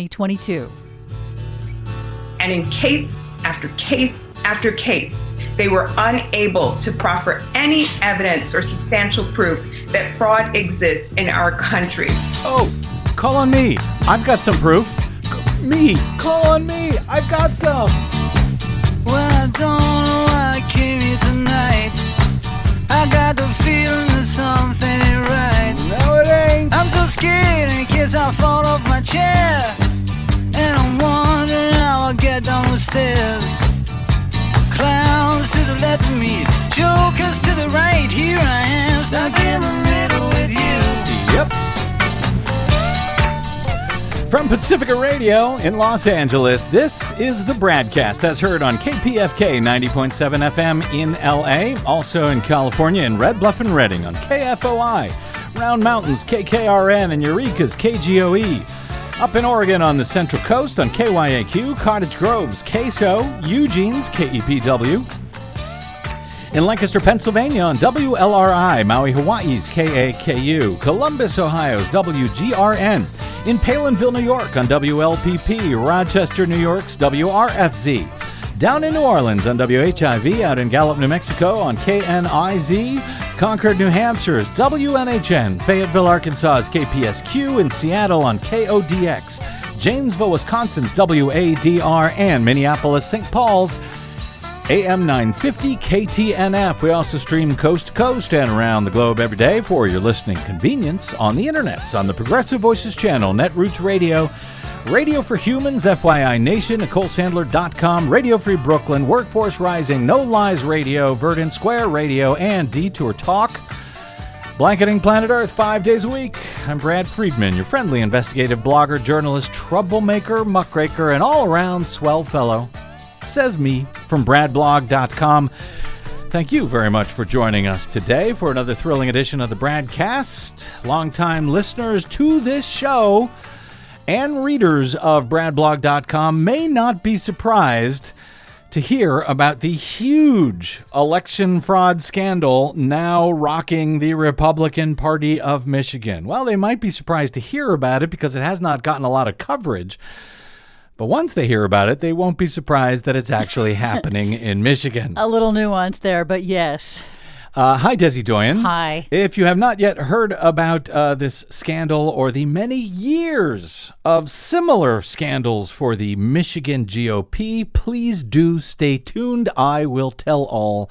2022. And in case after case after case, they were unable to proffer any evidence or substantial proof that fraud exists in our country. Oh, call on me. I've got some proof. Me, call on me. I've got some. Well, I don't know why I came here tonight. I got the feeling that something ain't right. No, it ain't. I'm so scared in case I fall off my chair. And I'm wondering how I'll get down the stairs. Clowns to the left of me, jokers to the right. Here I am, stuck in the middle with you. Yep. From Pacifica Radio in Los Angeles, this is the BradCast as heard on KPFK 90.7 FM in LA, also in California in Red Bluff and Redding on KFOI, Round Mountains KKRN and Eureka's KGOE. Up in Oregon on the Central Coast on KYAQ, Cottage Grove's KSO, Eugene's KEPW, in Lancaster, Pennsylvania on WLRI, Maui, Hawaii's KAKU, Columbus, Ohio's WGRN, in Palenville, New York on WLPP, Rochester, New York's WRFZ, down in New Orleans on WHIV, out in Gallup, New Mexico on KNIZ, Concord, New Hampshire's WNHN, Fayetteville, Arkansas's KPSQ, in Seattle on KODX, Janesville, Wisconsin's WADR, and Minneapolis, St. Paul's AM 950 KTNF. We also stream coast to coast and around the globe every day for your listening convenience on the internets on the Progressive Voices channel, Netroots Radio, Radio for Humans, FYI Nation, NicoleSandler.com, Radio Free Brooklyn, Workforce Rising, No Lies Radio, Verdant Square Radio, and Detour Talk. Blanketing Planet Earth five days a week. I'm Brad Friedman, your friendly investigative blogger, journalist, troublemaker, muckraker, and all around swell fellow says me from bradblog.com. Thank you very much for joining us today for another thrilling edition of the Bradcast. Longtime listeners to this show and readers of bradblog.com may not be surprised to hear about the huge election fraud scandal now rocking the Republican Party of Michigan. Well, they might be surprised to hear about it because it has not gotten a lot of coverage. But once they hear about it, they won't be surprised that it's actually happening in Michigan. A little nuance there, but yes. Uh, hi, Desi Doyen. Hi. If you have not yet heard about uh, this scandal or the many years of similar scandals for the Michigan GOP, please do stay tuned. I will tell all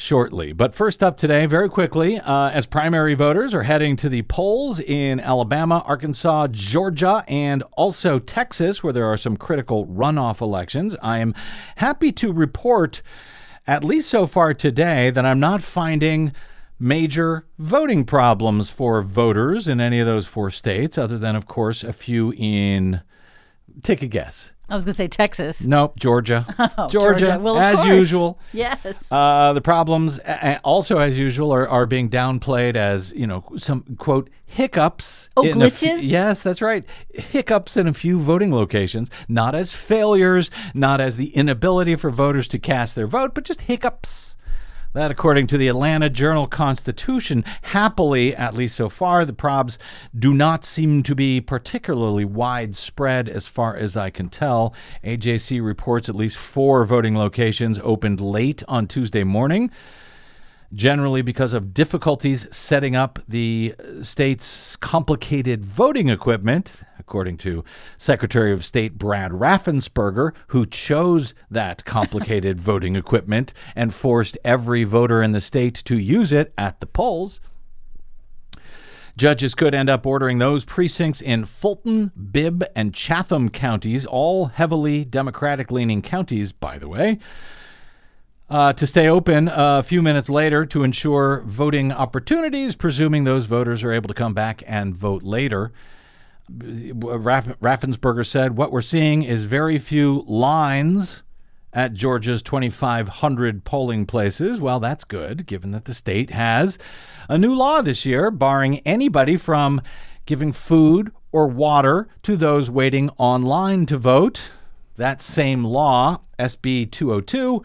shortly. But first up today, very quickly, uh, as primary voters are heading to the polls in Alabama, Arkansas, Georgia, and also Texas, where there are some critical runoff elections, I am happy to report, at least so far today, that I'm not finding major voting problems for voters in any of those four states, other than, of course, a few in. Take a guess. I was going to say Texas. Nope, Georgia. Oh, Georgia, Georgia. Well, as course. usual. Yes. Uh, the problems, also as usual, are, are being downplayed as you know some quote hiccups. Oh, in a few- glitches? yes, that's right. Hiccups in a few voting locations, not as failures, not as the inability for voters to cast their vote, but just hiccups. That, according to the Atlanta Journal Constitution, happily, at least so far, the probs do not seem to be particularly widespread as far as I can tell. AJC reports at least four voting locations opened late on Tuesday morning generally because of difficulties setting up the state's complicated voting equipment, according to Secretary of State Brad Raffensperger, who chose that complicated voting equipment and forced every voter in the state to use it at the polls. Judges could end up ordering those precincts in Fulton, Bibb, and Chatham counties, all heavily Democratic leaning counties, by the way, uh, to stay open a few minutes later to ensure voting opportunities, presuming those voters are able to come back and vote later. Raff- Raffensperger said, What we're seeing is very few lines at Georgia's 2,500 polling places. Well, that's good, given that the state has a new law this year barring anybody from giving food or water to those waiting online to vote. That same law, SB 202,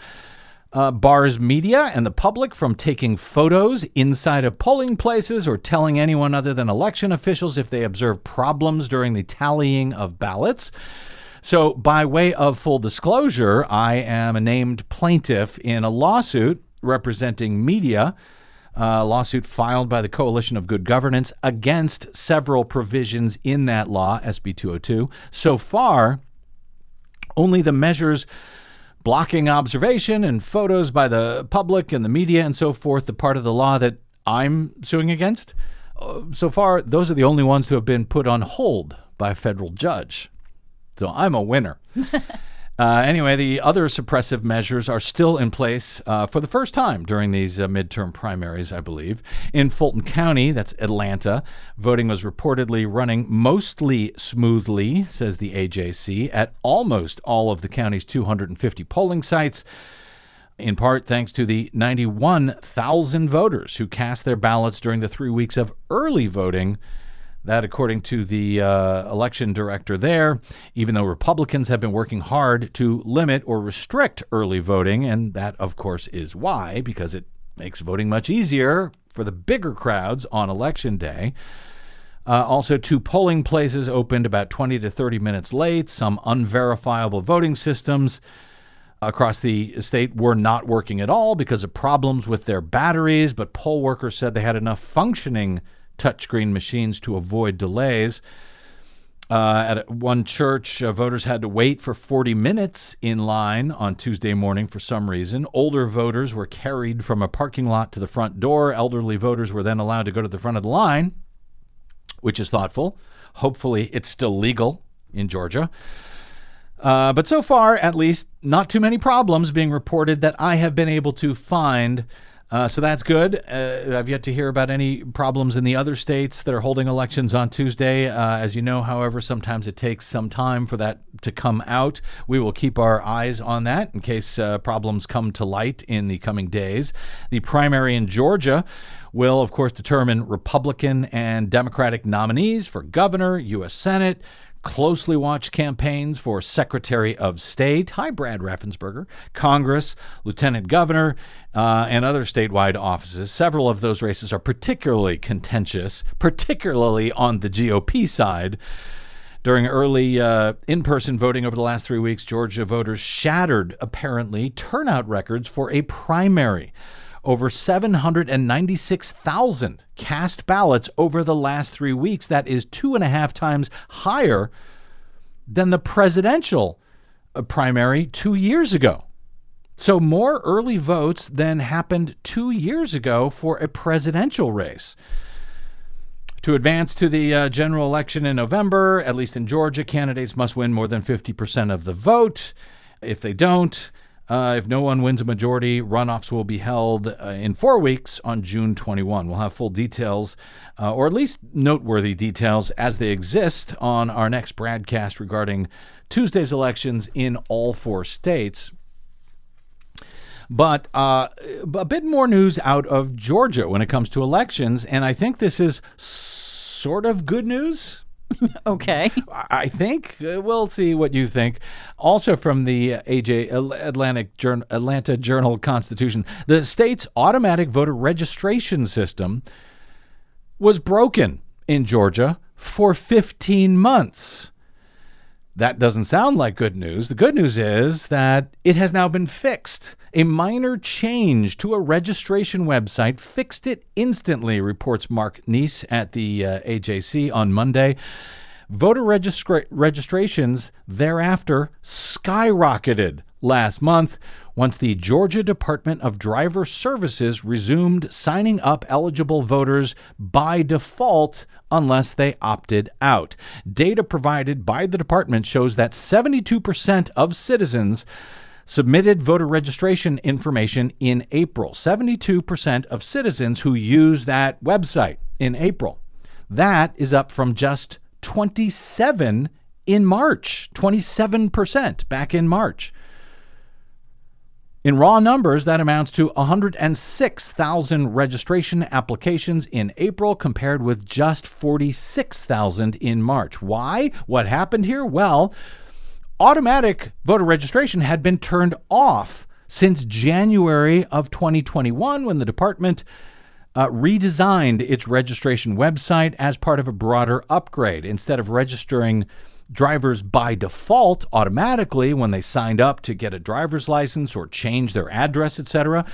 uh, bars media and the public from taking photos inside of polling places or telling anyone other than election officials if they observe problems during the tallying of ballots. So, by way of full disclosure, I am a named plaintiff in a lawsuit representing media, a lawsuit filed by the Coalition of Good Governance against several provisions in that law, SB 202. So far, only the measures blocking observation and photos by the public and the media and so forth, the part of the law that I'm suing against, uh, so far, those are the only ones who have been put on hold by a federal judge. So I'm a winner. Uh, anyway, the other suppressive measures are still in place uh, for the first time during these uh, midterm primaries, I believe. In Fulton County, that's Atlanta, voting was reportedly running mostly smoothly, says the AJC, at almost all of the county's 250 polling sites. In part thanks to the 91,000 voters who cast their ballots during the three weeks of early voting that, according to the uh, election director there, even though Republicans have been working hard to limit or restrict early voting, and that, of course, is why, because it makes voting much easier for the bigger crowds on election day. Uh, also, two polling places opened about 20 to 30 minutes late. Some unverifiable voting systems across the state were not working at all because of problems with their batteries, but poll workers said they had enough functioning touchscreen machines to avoid delays. Uh, at one church, uh, voters had to wait for 40 minutes in line on Tuesday morning for some reason. Older voters were carried from a parking lot to the front door. Elderly voters were then allowed to go to the front of the line, which is thoughtful. Hopefully, it's still legal in Georgia. Uh, but so far, at least, not too many problems being reported that I have been able to find uh, so that's good. Uh, I've yet to hear about any problems in the other states that are holding elections on Tuesday. Uh, as you know, however, sometimes it takes some time for that to come out. We will keep our eyes on that in case uh, problems come to light in the coming days. The primary in Georgia will, of course, determine Republican and Democratic nominees for governor, U.S. Senate closely watched campaigns for Secretary of State, hi, Brad Raffensperger, Congress, Lieutenant Governor, uh, and other statewide offices. Several of those races are particularly contentious, particularly on the GOP side. During early uh, in person voting over the last three weeks, Georgia voters shattered, apparently, turnout records for a primary over 796,000 cast ballots over the last three weeks. That is two and a half times higher than the presidential uh, primary two years ago. So, more early votes than happened two years ago for a presidential race. To advance to the uh, general election in November, at least in Georgia, candidates must win more than 50% of the vote. If they don't, uh, if no one wins a majority, runoffs will be held uh, in four weeks on June 21. We'll have full details, uh, or at least noteworthy details, as they exist on our next broadcast regarding Tuesday's elections in all four states. But uh, a bit more news out of Georgia when it comes to elections, and I think this is sort of good news. okay. I think uh, we'll see what you think. Also from the AJ Atlantic Journal, Atlanta Journal Constitution, the state's automatic voter registration system was broken in Georgia for 15 months. That doesn't sound like good news. The good news is that it has now been fixed. A minor change to a registration website fixed it instantly, reports Mark Niesse at the uh, AJC on Monday. Voter registra- registrations thereafter skyrocketed last month once the Georgia Department of Driver Services resumed signing up eligible voters by default unless they opted out. Data provided by the department shows that 72% of citizens submitted voter registration information in April. 72% of citizens who use that website in April. That is up from just 27 in March, 27% back in March. In raw numbers, that amounts to 106,000 registration applications in April compared with just 46,000 in March. Why? What happened here? Well, automatic voter registration had been turned off since January of 2021 when the department uh, redesigned its registration website as part of a broader upgrade. Instead of registering drivers by default automatically when they signed up to get a driver's license or change their address, etc.,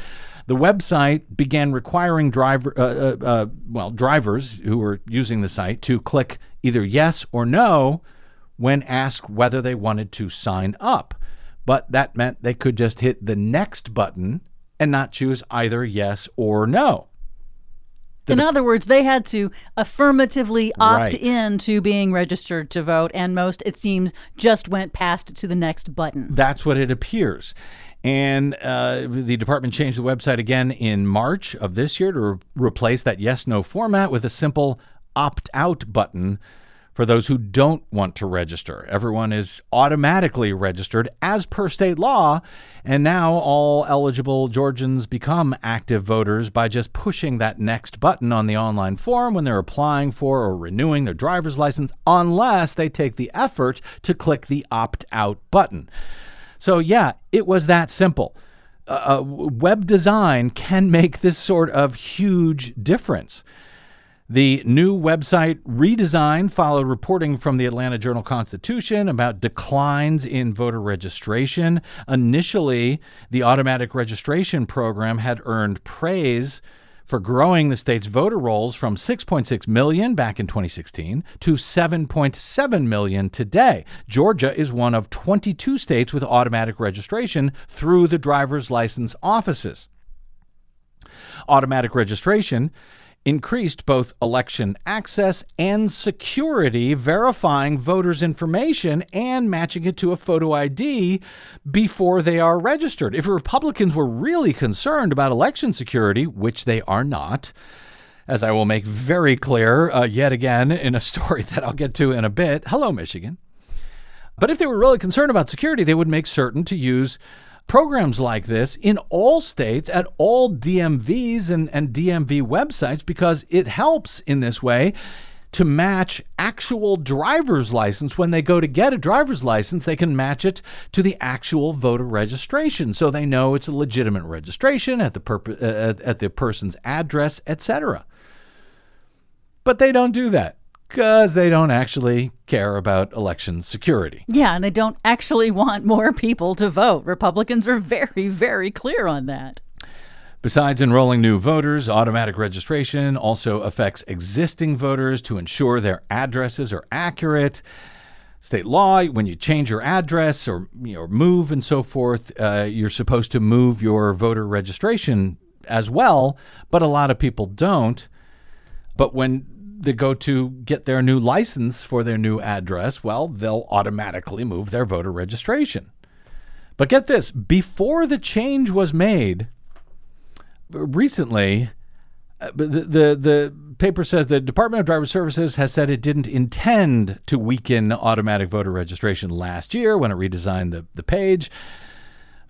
the website began requiring driver, uh, uh, uh, well, drivers who were using the site to click either yes or no when asked whether they wanted to sign up. But that meant they could just hit the next button and not choose either yes or no. In other words, they had to affirmatively opt Right. in to being registered to vote, and most, it seems, just went past to the next button. That's what it appears. And uh, the department changed the website again in March of this year to re- replace that yes no format with a simple opt out button for those who don't want to register. Everyone is automatically registered as per state law, and now all eligible Georgians become active voters by just pushing that next button on the online form when they're applying for or renewing their driver's license, unless they take the effort to click the opt out button. So, yeah, it was that simple. Uh, uh, web design can make this sort of huge difference. The new website redesign followed reporting from the Atlanta Journal Constitution about declines in voter registration. Initially, the automatic registration program had earned praise for growing the state's voter rolls from 6.6 million back in 2016 to 7.7 million today. Georgia is one of 22 states with automatic registration through the driver's license offices. Automatic registration increased both election access and security, verifying voters' information and matching it to a photo ID before they are registered. If Republicans were really concerned about election security, which they are not, as I will make very clear uh, yet again in a story that I'll get to in a bit. Hello, Michigan. But if they were really concerned about security, they would make certain to use programs like this in all states at all DMVs and, and DMV websites because it helps in this way to match actual driver's license. When they go to get a driver's license they can match it to the actual voter registration. So they know it's a legitimate registration at the purpo- uh, at, at the person's address etc but they don't do that because they don't actually care about election security Yeah, and they don't actually want more people to vote. Republicans are very, very clear on that. Besides enrolling new voters, automatic registration also affects existing voters to ensure their addresses are accurate. State law, when you change your address or you know, move and so forth, uh, you're supposed to move your voter registration as well, but a lot of people don't. But when they go to get their new license for their new address, well, they'll automatically move their voter registration. But get this before the change was made, recently, uh, the, the the paper says the Department of Driver Services has said it didn't intend to weaken automatic voter registration last year when it redesigned the, the page.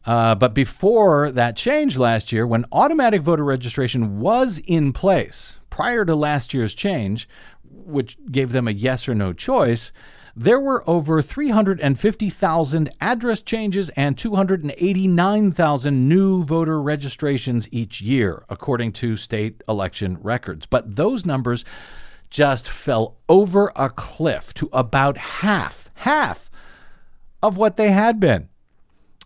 Uh, but before that change last year, when automatic voter registration was in place prior to last year's change, which gave them a yes or no choice, there were over 350,000 address changes and 289,000 new voter registrations each year, according to state election records. But those numbers just fell over a cliff to about half, half of what they had been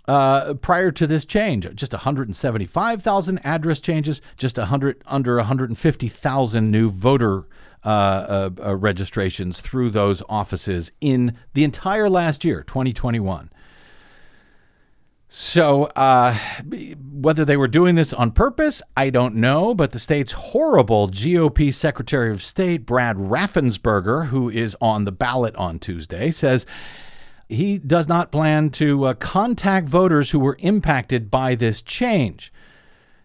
uh, prior to this change. Just 175,000 address changes, just 100 under 150,000 new voter uh, uh, uh, registrations through those offices in the entire last year, 2021. So, uh, whether they were doing this on purpose, I don't know. But the state's horrible GOP Secretary of State, Brad Raffensperger, who is on the ballot on Tuesday, says he does not plan to uh, contact voters who were impacted by this change.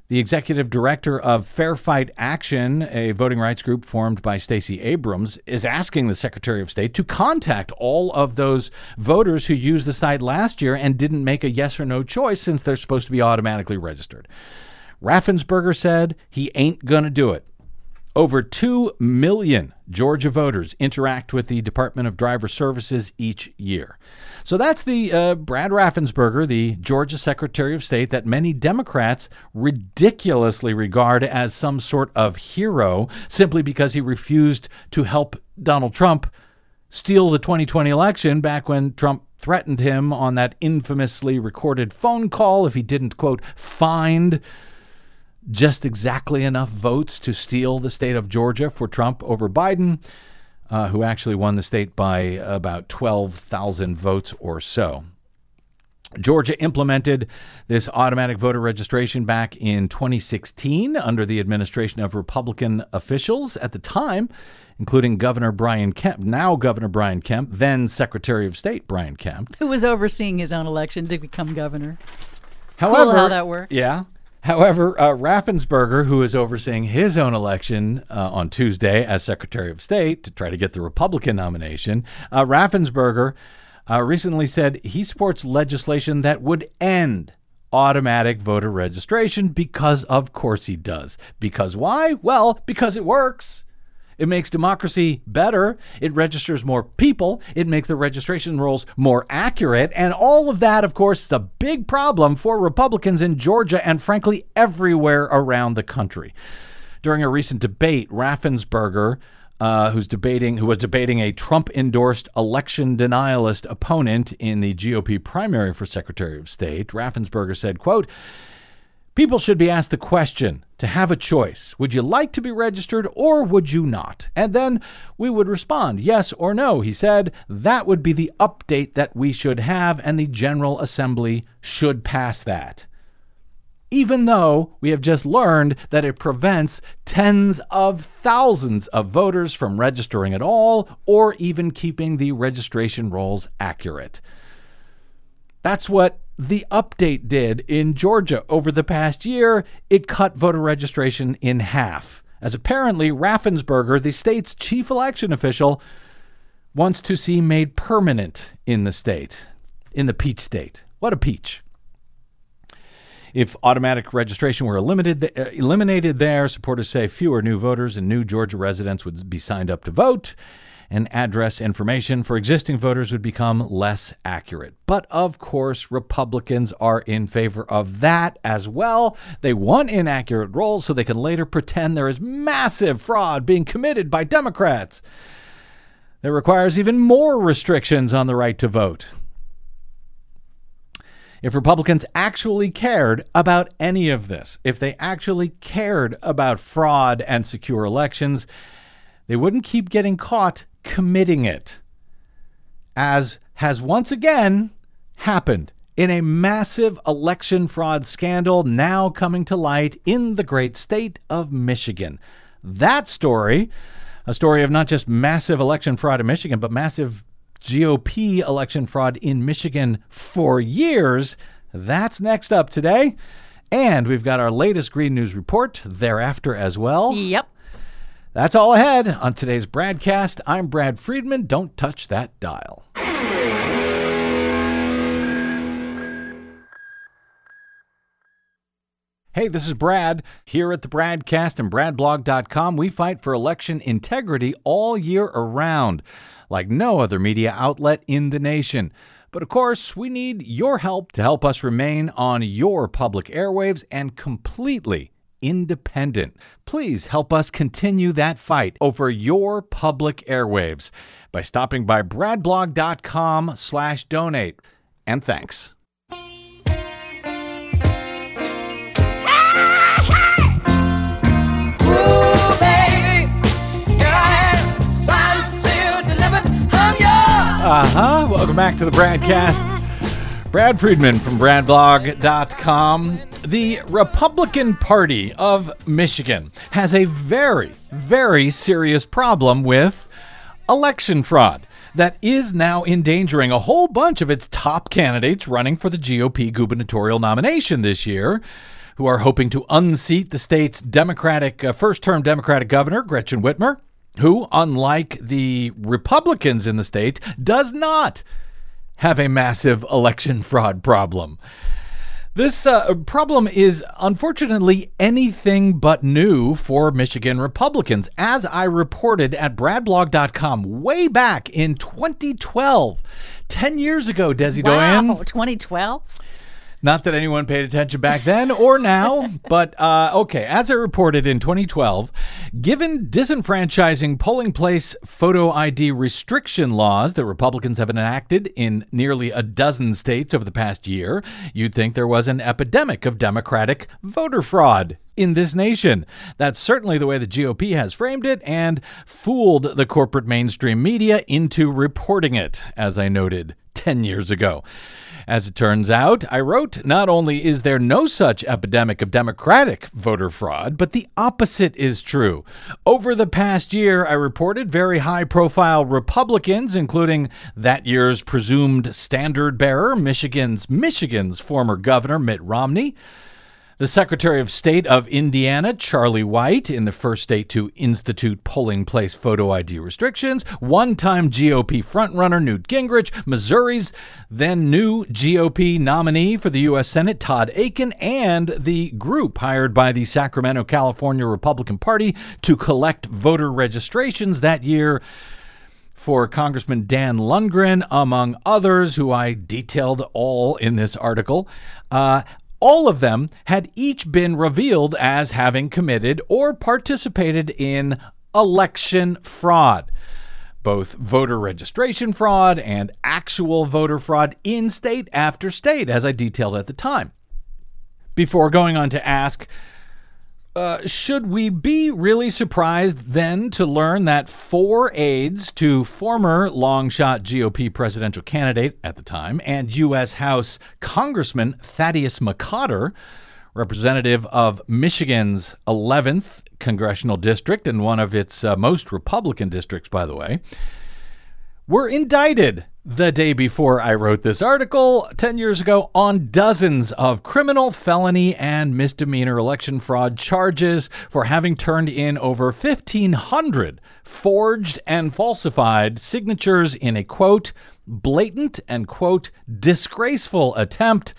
The executive director of Fair Fight Action, a voting rights group formed by Stacey Abrams, is asking the Secretary of State to contact all of those voters who used the site last year and didn't make a yes or no choice since they're supposed to be automatically registered. Raffensperger said he ain't going to do it. Over 2 million Georgia voters interact with the Department of Driver Services each year. So that's the uh, Brad Raffensperger, the Georgia Secretary of State, that many Democrats ridiculously regard as some sort of hero simply because he refused to help Donald Trump steal the 2020 election back when Trump threatened him on that infamously recorded phone call if he didn't, quote, find just exactly enough votes to steal the state of Georgia for Trump over Biden, uh, who actually won the state by about 12,000 votes or so. Georgia implemented this automatic voter registration back in 2016 under the administration of Republican officials at the time, including Governor Brian Kemp, now Governor Brian Kemp, then Secretary of State Brian Kemp. Who was overseeing his own election to become governor. However, how that works. Yeah. However, uh, Raffensperger, who is overseeing his own election uh, on Tuesday as Secretary of State to try to get the Republican nomination, uh, Raffensperger uh, recently said he supports legislation that would end automatic voter registration because, of course, he does. Because why? Well, because it works. It makes democracy better. It registers more people. It makes the registration rolls more accurate. And all of that, of course, is a big problem for Republicans in Georgia and, frankly, everywhere around the country. During a recent debate, Raffensperger, uh, who's debating, who was debating a Trump-endorsed election denialist opponent in the GOP primary for Secretary of State, Raffensperger said, "quote." People should be asked the question to have a choice. Would you like to be registered or would you not? And then we would respond yes or no. He said that would be the update that we should have, and the General Assembly should pass that. Even though we have just learned that it prevents tens of thousands of voters from registering at all or even keeping the registration rolls accurate. That's what the update did in Georgia over the past year. It cut voter registration in half. As apparently Raffensperger, the state's chief election official, wants to see made permanent in the state, in the peach state. What a peach. If automatic registration were eliminated, uh, eliminated there, supporters say fewer new voters and new Georgia residents would be signed up to vote and address information for existing voters would become less accurate. But of course, Republicans are in favor of that as well. They want inaccurate rolls so they can later pretend there is massive fraud being committed by Democrats. That requires even more restrictions on the right to vote. If Republicans actually cared about any of this, if they actually cared about fraud and secure elections, they wouldn't keep getting caught committing it, as has once again happened in a massive election fraud scandal now coming to light in the great state of Michigan. That story, a story of not just massive election fraud in Michigan, but massive GOP election fraud in Michigan for years, that's next up today. And we've got our latest Green News report thereafter as well. Yep. That's all ahead on today's BradCast. I'm Brad Friedman. Don't touch that dial. Hey, this is Brad. Here at the BradCast and BradBlog.com, we fight for election integrity all year around, like no other media outlet in the nation. But of course, we need your help to help us remain on your public airwaves and completely independent. Please help us continue that fight over your public airwaves by stopping by bradblog.com slash donate. And thanks. Uh huh. Welcome back to the Bradcast. Brad Friedman from BradBlog.com. The Republican Party of Michigan has a very, very serious problem with election fraud that is now endangering a whole bunch of its top candidates running for the GOP gubernatorial nomination this year, who are hoping to unseat the state's Democratic uh, first-term Democratic governor Gretchen Whitmer, who, unlike the Republicans in the state, does not have a massive election fraud problem. This uh, problem is unfortunately anything but new for Michigan Republicans. As I reported at bradblog.com way back in 2012, 10 years ago, Desi Wow, Doyen. 2012. Not that anyone paid attention back then or now, but uh, okay. As I reported in 2012, given disenfranchising polling place photo ID restriction laws that Republicans have enacted in nearly a dozen states over the past year, you'd think there was an epidemic of Democratic voter fraud in this nation. That's certainly the way the GOP has framed it and fooled the corporate mainstream media into reporting it, as I noted 10 years ago. As it turns out, I wrote, not only is there no such epidemic of Democratic voter fraud, but the opposite is true. Over the past year, I reported very high profile Republicans, including that year's presumed standard bearer, Michigan's Michigan's former governor Mitt Romney. The Secretary of State of Indiana, Charlie White, in the first state to institute polling place photo ID restrictions, one time GOP frontrunner Newt Gingrich, Missouri's then new GOP nominee for the U.S. Senate, Todd Akin, and the group hired by the Sacramento, California Republican Party to collect voter registrations that year for Congressman Dan Lungren, among others, who I detailed all in this article. Uh, all of them had each been revealed as having committed or participated in election fraud. Both voter registration fraud and actual voter fraud in state after state, as I detailed at the time. Before going on to ask, uh, should we be really surprised then to learn that four aides to former longshot GOP presidential candidate at the time and U.S. House Congressman Thaddeus McCotter, representative of Michigan's 11th congressional district and one of its uh, most Republican districts, by the way, were indicted the day before I wrote this article 10 years ago on dozens of criminal, felony, and misdemeanor election fraud charges for having turned in over 1,500 forged and falsified signatures in a quote, blatant and quote, disgraceful attempt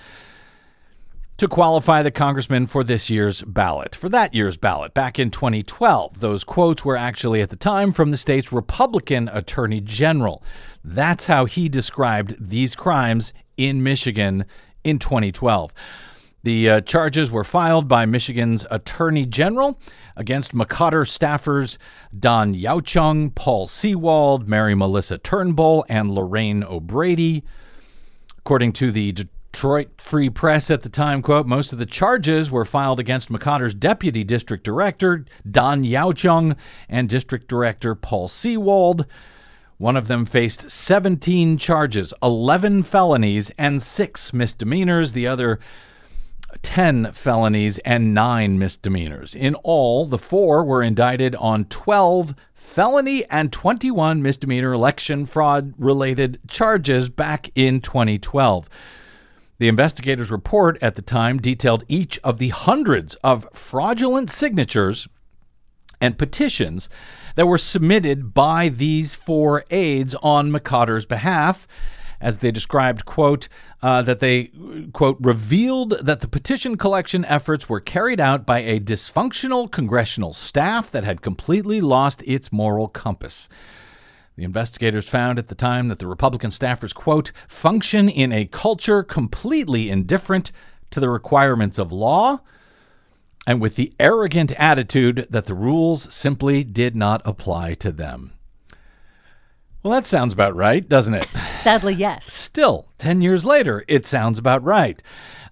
to qualify the congressman for this year's ballot. For that year's ballot, back in 2012, those quotes were actually at the time from the state's Republican Attorney General. That's how he described these crimes in Michigan in 2012. The uh, charges were filed by Michigan's Attorney General against McCotter staffers Don Yowchuang, Paul Seewald, Mary Melissa Turnbull, and Lorraine O'Brady. According to the Detroit Free Press at the time, quote, most of the charges were filed against McCotter's deputy district director, Don Yowchuang, and district director Paul Seewald. One of them faced 17 charges, 11 felonies, and six misdemeanors. The other 10 felonies and 9 misdemeanors. In all, the four were indicted on 12 felony and 21 misdemeanor election fraud related charges back in 2012. The investigators' report at the time detailed each of the hundreds of fraudulent signatures and petitions that were submitted by these four aides on McCotter's behalf as they described, quote, uh, that they, quote, revealed that the petition collection efforts were carried out by a dysfunctional congressional staff that had completely lost its moral compass. The investigators found at the time that the Republican staffers, quote, function in a culture completely indifferent to the requirements of law and with the arrogant attitude that the rules simply did not apply to them. Well, that sounds about right, doesn't it? Sadly, yes. Still, 10 years later, it sounds about right.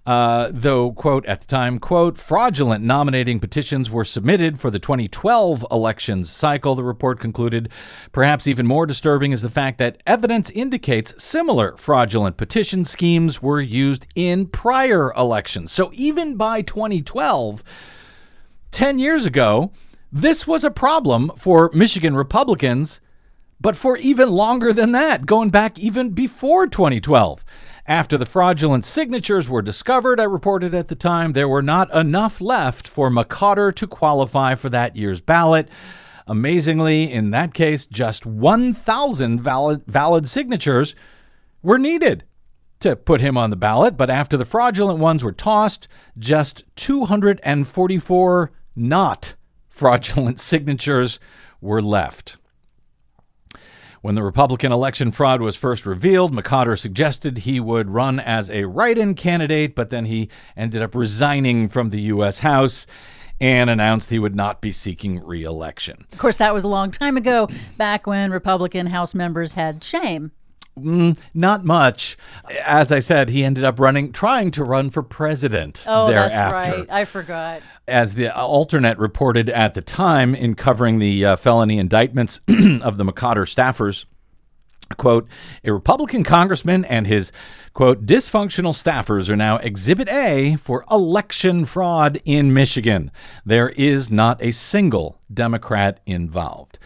Uh, though, quote, at the time, quote, fraudulent nominating petitions were submitted for the 2012 elections cycle, the report concluded. Perhaps even more disturbing is the fact that evidence indicates similar fraudulent petition schemes were used in prior elections. So even by 2012, 10 years ago, this was a problem for Michigan Republicans, but for even longer than that, going back even before 2012. After the fraudulent signatures were discovered, I reported at the time, there were not enough left for McCotter to qualify for that year's ballot. Amazingly, in that case, just 1,000 valid, valid signatures were needed. to put him on the ballot, but after the fraudulent ones were tossed, just 244 not fraudulent signatures were left. When the Republican election fraud was first revealed, McCotter suggested he would run as a write in candidate, but then he ended up resigning from the U.S. House and announced he would not be seeking re election. Of course, that was a long time ago, back when Republican House members had shame. Mm, not much. As I said, he ended up running, trying to run for president. Oh, thereafter. that's right. I forgot. As the AlterNet reported at the time in covering the uh, felony indictments of the McCotter staffers, quote, a Republican congressman and his, quote, dysfunctional staffers are now Exhibit A for election fraud in Michigan. There is not a single Democrat involved.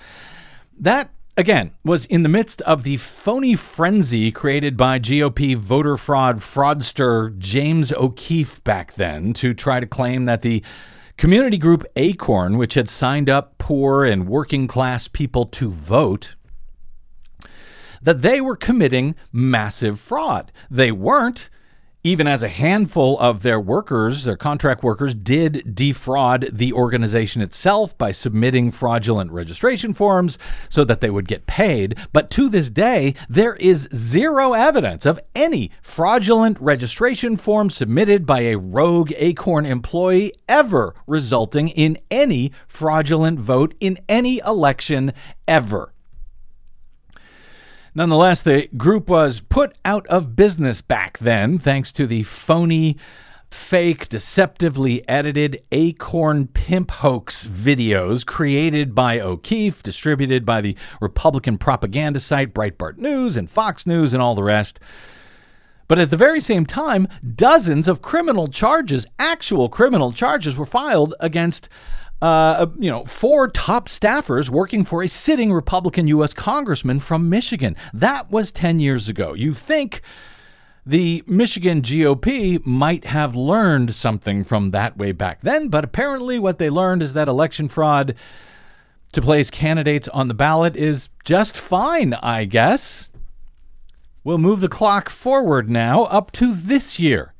That again, was in the midst of the phony frenzy created by GOP voter fraud fraudster James O'Keefe back then to try to claim that the community group Acorn, which had signed up poor and working class people to vote, that they were committing massive fraud. They weren't even as a handful of their workers, their contract workers, did defraud the organization itself by submitting fraudulent registration forms so that they would get paid. But to this day, there is zero evidence of any fraudulent registration form submitted by a rogue Acorn employee ever resulting in any fraudulent vote in any election ever. Nonetheless, the group was put out of business back then thanks to the phony, fake, deceptively edited Acorn Pimp hoax videos created by O'Keefe, distributed by the Republican propaganda site Breitbart News and Fox News and all the rest. But at the very same time, dozens of criminal charges, actual criminal charges, were filed against uh, you know, four top staffers working for a sitting Republican U.S. congressman from Michigan. That was 10 years ago. You think the Michigan GOP might have learned something from that way back then, but apparently what they learned is that election fraud to place candidates on the ballot is just fine, I guess. We'll move the clock forward now up to this year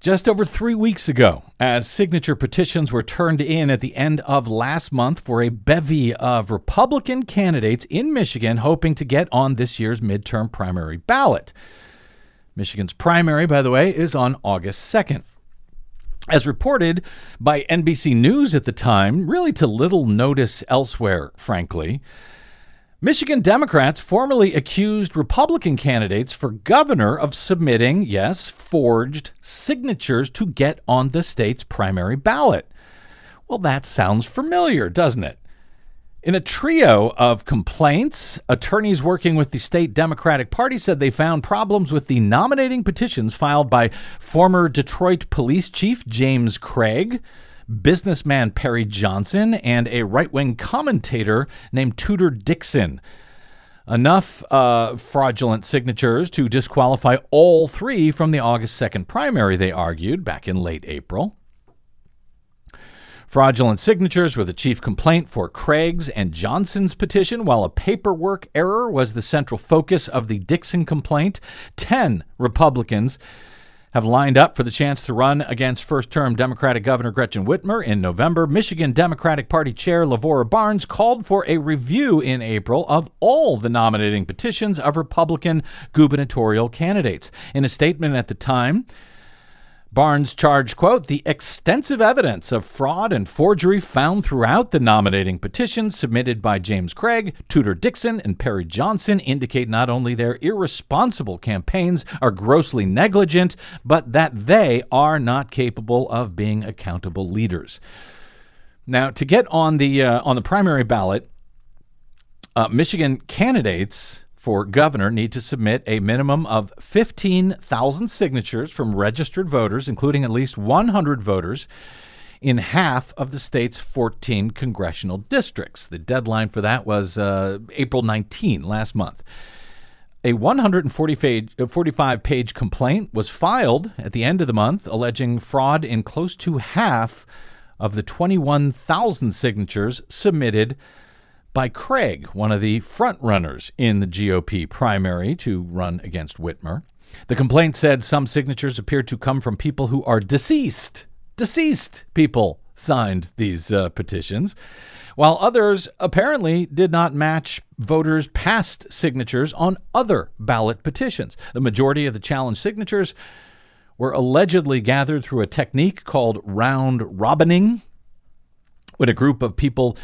just over three weeks ago, as signature petitions were turned in at the end of last month for a bevy of Republican candidates in Michigan hoping to get on this year's midterm primary ballot. Michigan's primary, by the way, is on August 2nd. As reported by NBC News at the time, really to little notice elsewhere, frankly, Michigan Democrats formally accused Republican candidates for governor of submitting, yes, forged signatures to get on the state's primary ballot. Well, that sounds familiar, doesn't it? In a trio of complaints, attorneys working with the state Democratic Party said they found problems with the nominating petitions filed by former Detroit police chief James Craig businessman Perry Johnson, and a right wing commentator named Tudor Dixon. Enough uh, fraudulent signatures to disqualify all three from the August 2nd primary, they argued back in late April. Fraudulent signatures were the chief complaint for Craig's and Johnson's petition, while a paperwork error was the central focus of the Dixon complaint. Ten Republicans have lined up for the chance to run against first term Democratic Governor Gretchen Whitmer in November. Michigan Democratic Party Chair Lavora Barnes called for a review in April of all the nominating petitions of Republican gubernatorial candidates. In a statement at the time, Barnes charged, quote, the extensive evidence of fraud and forgery found throughout the nominating petitions submitted by James Craig, Tudor Dixon, and Perry Johnson indicate not only their irresponsible campaigns are grossly negligent, but that they are not capable of being accountable leaders. Now, to get on the uh, on the primary ballot, uh, Michigan candidates for governor need to submit a minimum of 15,000 signatures from registered voters, including at least 100 voters in half of the state's 14 congressional districts. The deadline for that was uh, April 19, last month. A 145 page complaint was filed at the end of the month alleging fraud in close to half of the 21,000 signatures submitted by Craig, one of the frontrunners in the GOP primary to run against Whitmer. The complaint said some signatures appear to come from people who are deceased. Deceased people signed these uh, petitions, while others apparently did not match voters' past signatures on other ballot petitions. The majority of the challenge signatures were allegedly gathered through a technique called round robining, when a group of people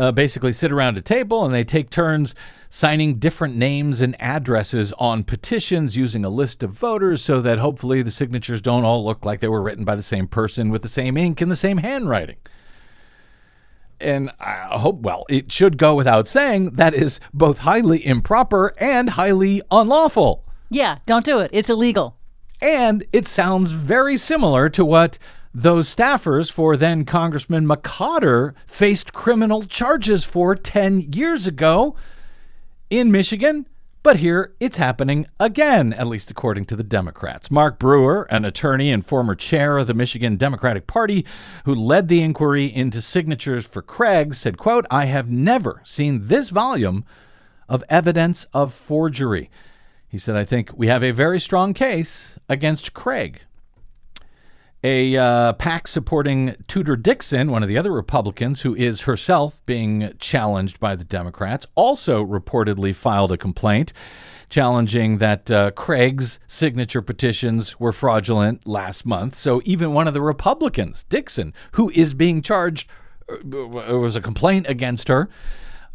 uh, basically sit around a table and they take turns signing different names and addresses on petitions using a list of voters so that hopefully the signatures don't all look like they were written by the same person with the same ink and the same handwriting. And I hope, well, it should go without saying that is both highly improper and highly unlawful. Yeah, don't do it. It's illegal. And it sounds very similar to what those staffers for then Congressman McCotter faced criminal charges for 10 years ago in Michigan. But here it's happening again, at least according to the Democrats. Mark Brewer, an attorney and former chair of the Michigan Democratic Party who led the inquiry into signatures for Craig, said, quote, I have never seen this volume of evidence of forgery. He said, I think we have a very strong case against Craig. A uh, PAC supporting Tudor Dixon, one of the other Republicans who is herself being challenged by the Democrats, also reportedly filed a complaint challenging that uh, Craig's signature petitions were fraudulent last month. So even one of the Republicans, Dixon, who is being charged, uh, there was a complaint against her.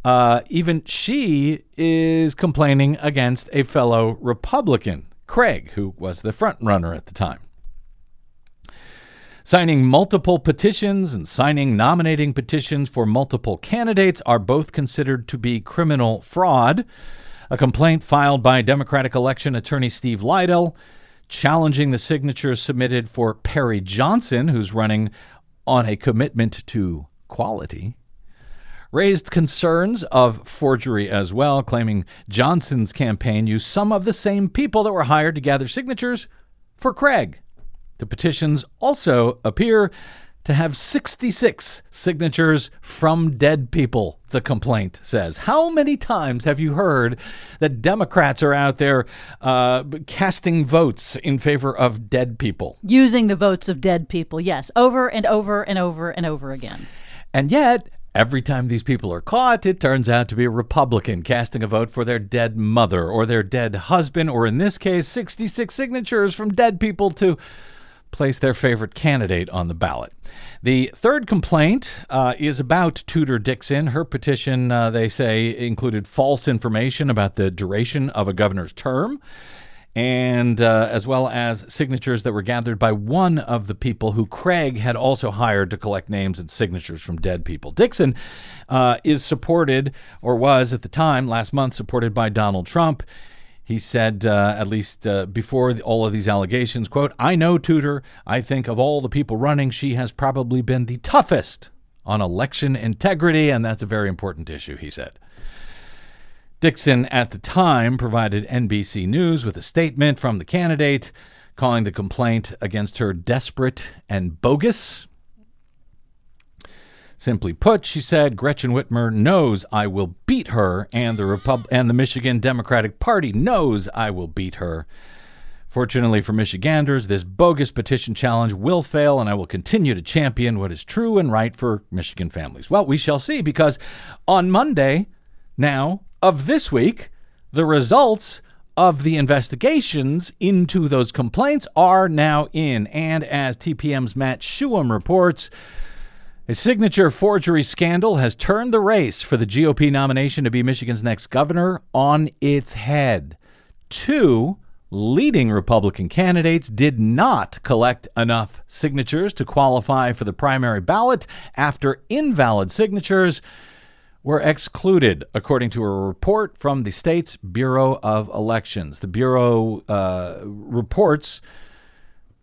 Uh, even she is complaining against a fellow Republican, Craig, who was the front runner at the time. Signing multiple petitions and signing nominating petitions for multiple candidates are both considered to be criminal fraud. A complaint filed by Democratic election attorney Steve Liedel challenging the signatures submitted for Perry Johnson, who's running on a commitment to quality, raised concerns of forgery as well, claiming Johnson's campaign used some of the same people that were hired to gather signatures for Craig. The petitions also appear to have 66 signatures from dead people, the complaint says. How many times have you heard that Democrats are out there uh, casting votes in favor of dead people? Using the votes of dead people, yes, over and over and over and over again. And yet, Every time these people are caught, it turns out to be a Republican casting a vote for their dead mother or their dead husband, or in this case, 66 signatures from dead people to place their favorite candidate on the ballot. The third complaint uh, is about Tudor Dixon. Her petition, uh, they say, included false information about the duration of a governor's term. And uh, as well as signatures that were gathered by one of the people who Craig had also hired to collect names and signatures from dead people. Dixon uh, is supported, or was at the time last month, supported by Donald Trump. He said, uh, at least uh, before the, all of these allegations, quote, I know Tudor. I think of all the people running, she has probably been the toughest on election integrity, and that's a very important issue, he said. Dixon at the time provided NBC News with a statement from the candidate calling the complaint against her desperate and bogus. Simply put, she said, Gretchen Whitmer knows I will beat her, and the Repub- and the Michigan Democratic Party knows I will beat her. Fortunately for Michiganders, this bogus petition challenge will fail, and I will continue to champion what is true and right for Michigan families. Well, we shall see, because on Monday, now of this week, the results of the investigations into those complaints are now in. And as TPM's Matt Shuham reports, a signature forgery scandal has turned the race for the GOP nomination to be Michigan's next governor on its head. Two leading Republican candidates did not collect enough signatures to qualify for the primary ballot after invalid signatures were excluded, according to a report from the state's Bureau of Elections. The Bureau uh, reports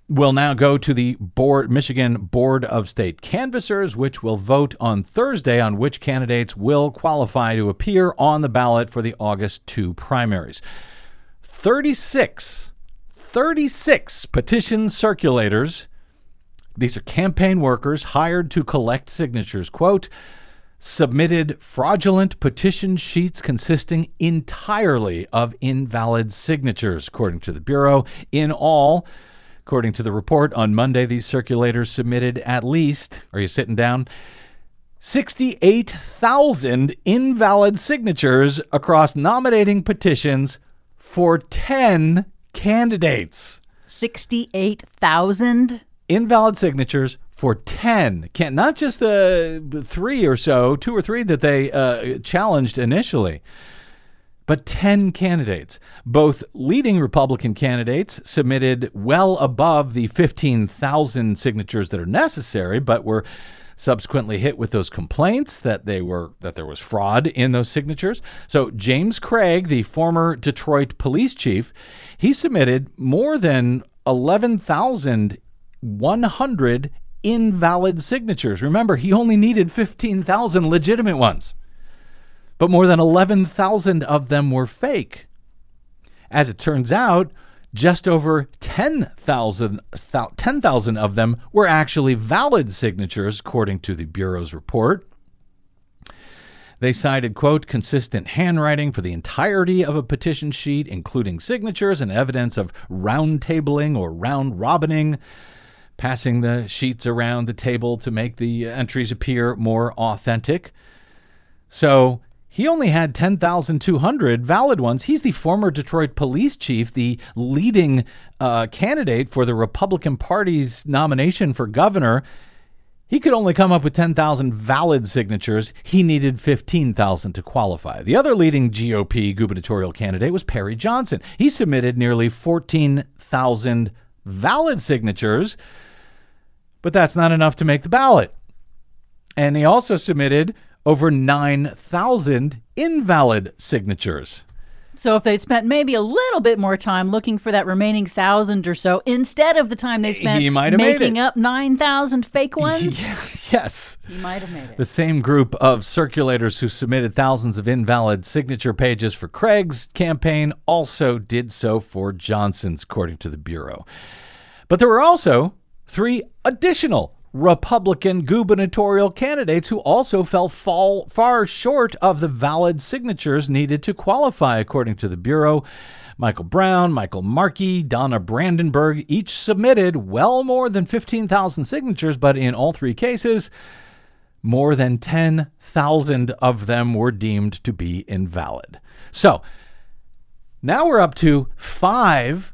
will now go to the board Michigan Board of State Canvassers, which will vote on Thursday on which candidates will qualify to appear on the ballot for the August 2 primaries. 36 36 petition circulators these are campaign workers hired to collect signatures quote submitted fraudulent petition sheets consisting entirely of invalid signatures, according to the Bureau. In all, according to the report on Monday, these circulators submitted at least, are you sitting down? 68,000 invalid signatures across nominating petitions for 10 candidates. 68,000? Invalid signatures for 10 can not just the three or so two or three that they uh, challenged initially but 10 candidates both leading republican candidates submitted well above the 15,000 signatures that are necessary but were subsequently hit with those complaints that they were that there was fraud in those signatures. So James Craig, the former Detroit police chief, he submitted more than 11,100 invalid signatures. Remember, he only needed 15,000 legitimate ones. But more than 11,000 of them were fake. As it turns out, just over 10,000 10, of them were actually valid signatures, according to the Bureau's report. They cited, quote, consistent handwriting for the entirety of a petition sheet, including signatures and evidence of round tabling or round robining, passing the sheets around the table to make the entries appear more authentic. So he only had 10,200 valid ones. He's the former Detroit police chief, the leading uh, candidate for the Republican Party's nomination for governor. He could only come up with 10,000 valid signatures. He needed 15,000 to qualify. The other leading GOP gubernatorial candidate was Perry Johnson. He submitted nearly 14,000 valid signatures, but that's not enough to make the ballot. And he also submitted over 9,000 invalid signatures. So if they'd spent maybe a little bit more time looking for that remaining thousand or so, instead of the time they spent making up 9,000 fake ones? yes. He might have made it. The same group of circulators who submitted thousands of invalid signature pages for Craig's campaign also did so for Johnson's, according to the Bureau. But there were also three additional Republican gubernatorial candidates who also fell fall, far short of the valid signatures needed to qualify, according to the Bureau. Michael Brown, Michael Markey, Donna Brandenburg each submitted well more than 15,000 signatures, but in all three cases, more than 10,000 of them were deemed to be invalid. So now we're up to five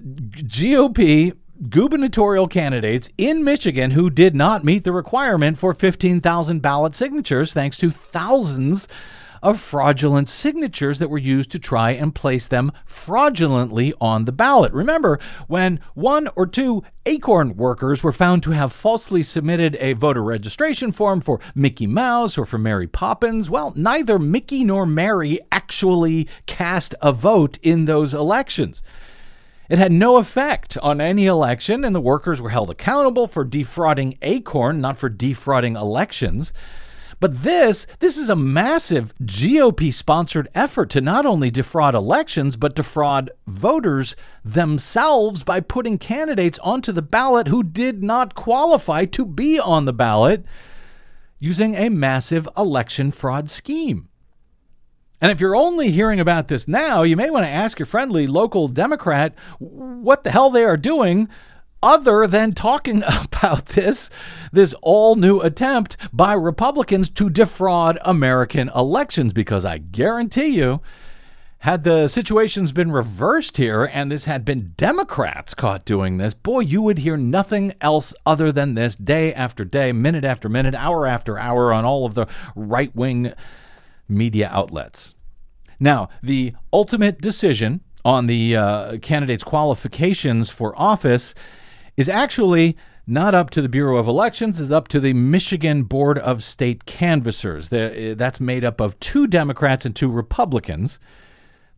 GOP gubernatorial candidates in Michigan who did not meet the requirement for 15,000 ballot signatures, thanks to thousands of fraudulent signatures that were used to try and place them fraudulently on the ballot. Remember, when one or two Acorn workers were found to have falsely submitted a voter registration form for Mickey Mouse or for Mary Poppins, well, neither Mickey nor Mary actually cast a vote in those elections. It had no effect on any election, and the workers were held accountable for defrauding Acorn, not for defrauding elections. But this, this is a massive GOP sponsored effort to not only defraud elections, but defraud voters themselves by putting candidates onto the ballot who did not qualify to be on the ballot using a massive election fraud scheme. And if you're only hearing about this now, you may want to ask your friendly local Democrat what the hell they are doing other than talking about this this all new attempt by Republicans to defraud American elections. Because I guarantee you had the situations been reversed here and this had been Democrats caught doing this, boy, you would hear nothing else other than this day after day, minute after minute, hour after hour on all of the right wing media outlets. Now, the ultimate decision on the uh, candidate's qualifications for office is actually not up to the Bureau of Elections, is up to the Michigan Board of State Canvassers. That's made up of two Democrats and two Republicans.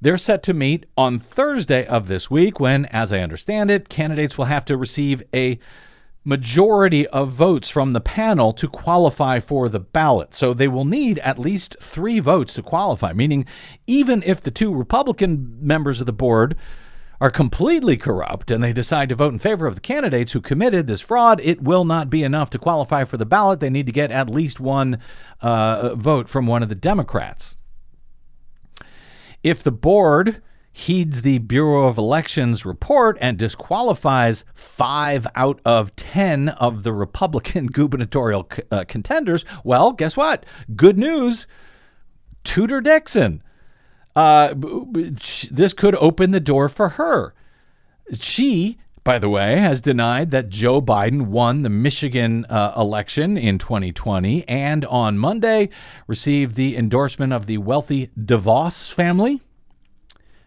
They're set to meet on Thursday of this week when, as I understand it, candidates will have to receive a majority of votes from the panel to qualify for the ballot. So they will need at least three votes to qualify, meaning even if the two Republican members of the board are completely corrupt and they decide to vote in favor of the candidates who committed this fraud, it will not be enough to qualify for the ballot. They need to get at least one uh, vote from one of the Democrats. If the board heeds the Bureau of Elections report and disqualifies five out of 10 of the Republican gubernatorial uh, contenders, well, guess what? Good news. Tudor Dixon. Uh, this could open the door for her. She, by the way, has denied that Joe Biden won the Michigan uh, election in 2020 and on Monday received the endorsement of the wealthy DeVos family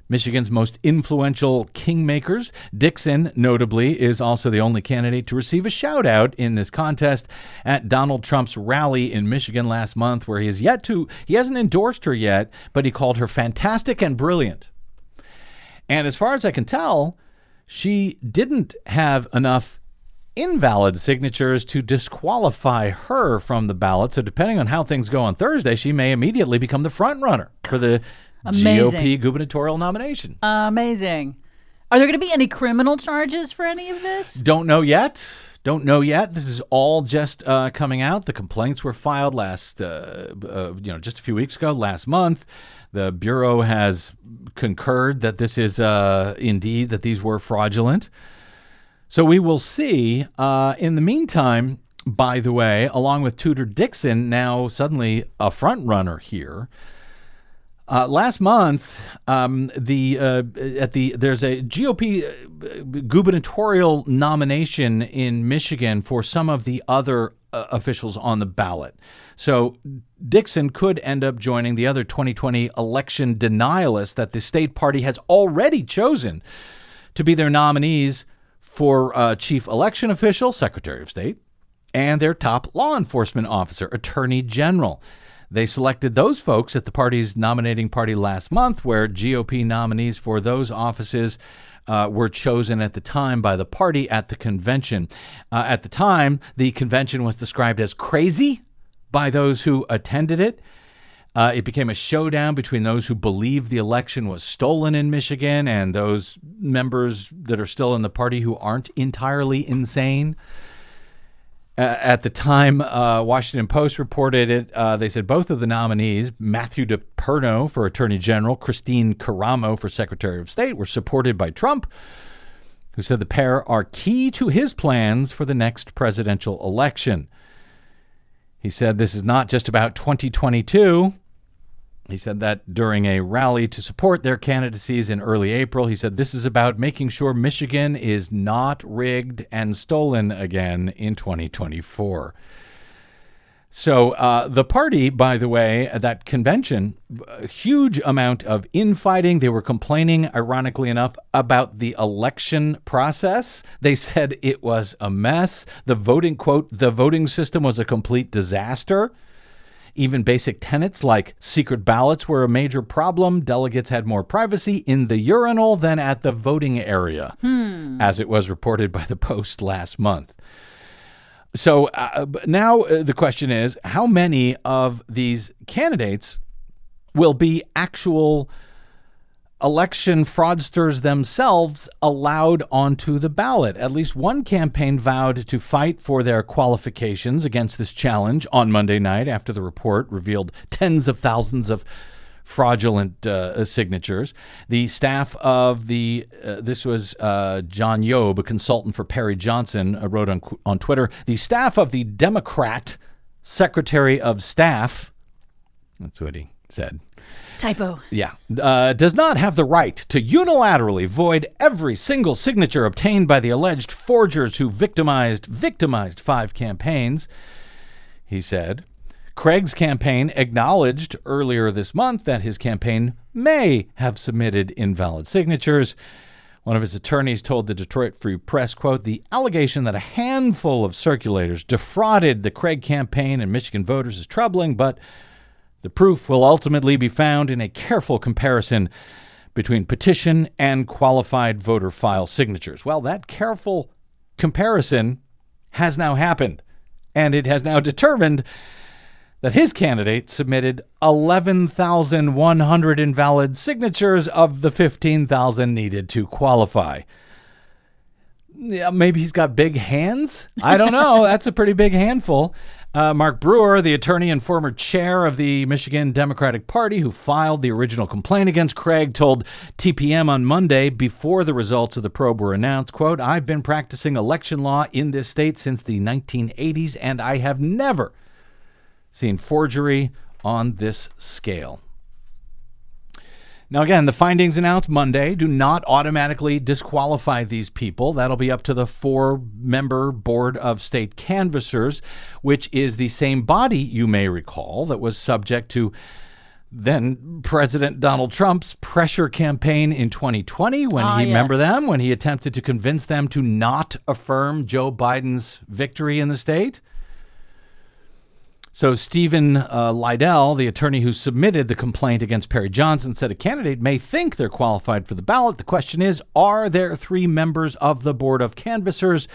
Michigan's most influential kingmakers. Dixon, notably, is also the only candidate to receive a shout out in this contest at Donald Trump's rally in Michigan last month, where he has yet to, he hasn't endorsed her yet, but he called her fantastic and brilliant. And as far as I can tell, she didn't have enough invalid signatures to disqualify her from the ballot. So, depending on how things go on Thursday, she may immediately become the front runner for the Amazing. GOP gubernatorial nomination. Amazing. Are there going to be any criminal charges for any of this? Don't know yet. Don't know yet. This is all just uh, coming out. The complaints were filed last, uh, uh, you know, just a few weeks ago, last month. The bureau has concurred that this is uh, indeed that these were fraudulent. So we will see. Uh, in the meantime, by the way, along with Tudor Dixon, now suddenly a front runner here. Uh, last month, um, the uh, at the there's a GOP uh, gubernatorial nomination in Michigan for some of the other uh, officials on the ballot. So Dixon could end up joining the other 2020 election denialists that the state party has already chosen to be their nominees for uh, chief election official, Secretary of State, and their top law enforcement officer, Attorney General. They selected those folks at the party's nominating party last month, where GOP nominees for those offices uh, were chosen at the time by the party at the convention. Uh, at the time, the convention was described as crazy by those who attended it. Uh, it became a showdown between those who believe the election was stolen in Michigan and those members that are still in the party who aren't entirely insane. At the time, uh, Washington Post reported it. Uh, they said both of the nominees, Matthew DePerno for Attorney General, Christine Karamo for Secretary of State, were supported by Trump, who said the pair are key to his plans for the next presidential election. He said this is not just about 2022. He said that during a rally to support their candidacies in early April. He said this is about making sure Michigan is not rigged and stolen again in 2024. So uh, the party, by the way, at that convention, a huge amount of infighting. They were complaining, ironically enough, about the election process. They said it was a mess. The voting quote, the voting system was a complete disaster. Even basic tenets like secret ballots were a major problem. Delegates had more privacy in the urinal than at the voting area, hmm. as it was reported by the Post last month. So uh, now uh, the question is how many of these candidates will be actual election fraudsters themselves allowed onto the ballot. At least one campaign vowed to fight for their qualifications against this challenge on Monday night after the report revealed tens of thousands of fraudulent uh, signatures. The staff of the uh, this was uh, John Yob, a consultant for Perry Johnson, uh, wrote on on Twitter. The staff of the Democrat Secretary of Staff. That's what he said. Typo. Yeah. Uh, does not have the right to unilaterally void every single signature obtained by the alleged forgers who victimized victimized five campaigns. He said. Craig's campaign acknowledged earlier this month that his campaign may have submitted invalid signatures. One of his attorneys told the Detroit Free Press, quote, the allegation that a handful of circulators defrauded the Craig campaign and Michigan voters is troubling, but the proof will ultimately be found in a careful comparison between petition and qualified voter file signatures. Well, that careful comparison has now happened, and it has now determined that his candidate submitted 11,100 invalid signatures of the 15,000 needed to qualify. Yeah, maybe he's got big hands. I don't know. That's a pretty big handful. Uh, Mark Brewer, the attorney and former chair of the Michigan Democratic Party who filed the original complaint against Craig, told TPM on Monday before the results of the probe were announced, quote, I've been practicing election law in this state since the 1980s, and I have never seen forgery on this scale. Now, again, the findings announced Monday do not automatically disqualify these people. That'll be up to the four member Board of State Canvassers, which is the same body, you may recall, that was subject to then President Donald Trump's pressure campaign in 2020 when ah, he yes. remember them when he attempted to convince them to not affirm Joe Biden's victory in the state. So, Stephen uh, Liedel, the attorney who submitted the complaint against Perry Johnson, said a candidate may think they're qualified for the ballot. The question is are there three members of the Board of Canvassers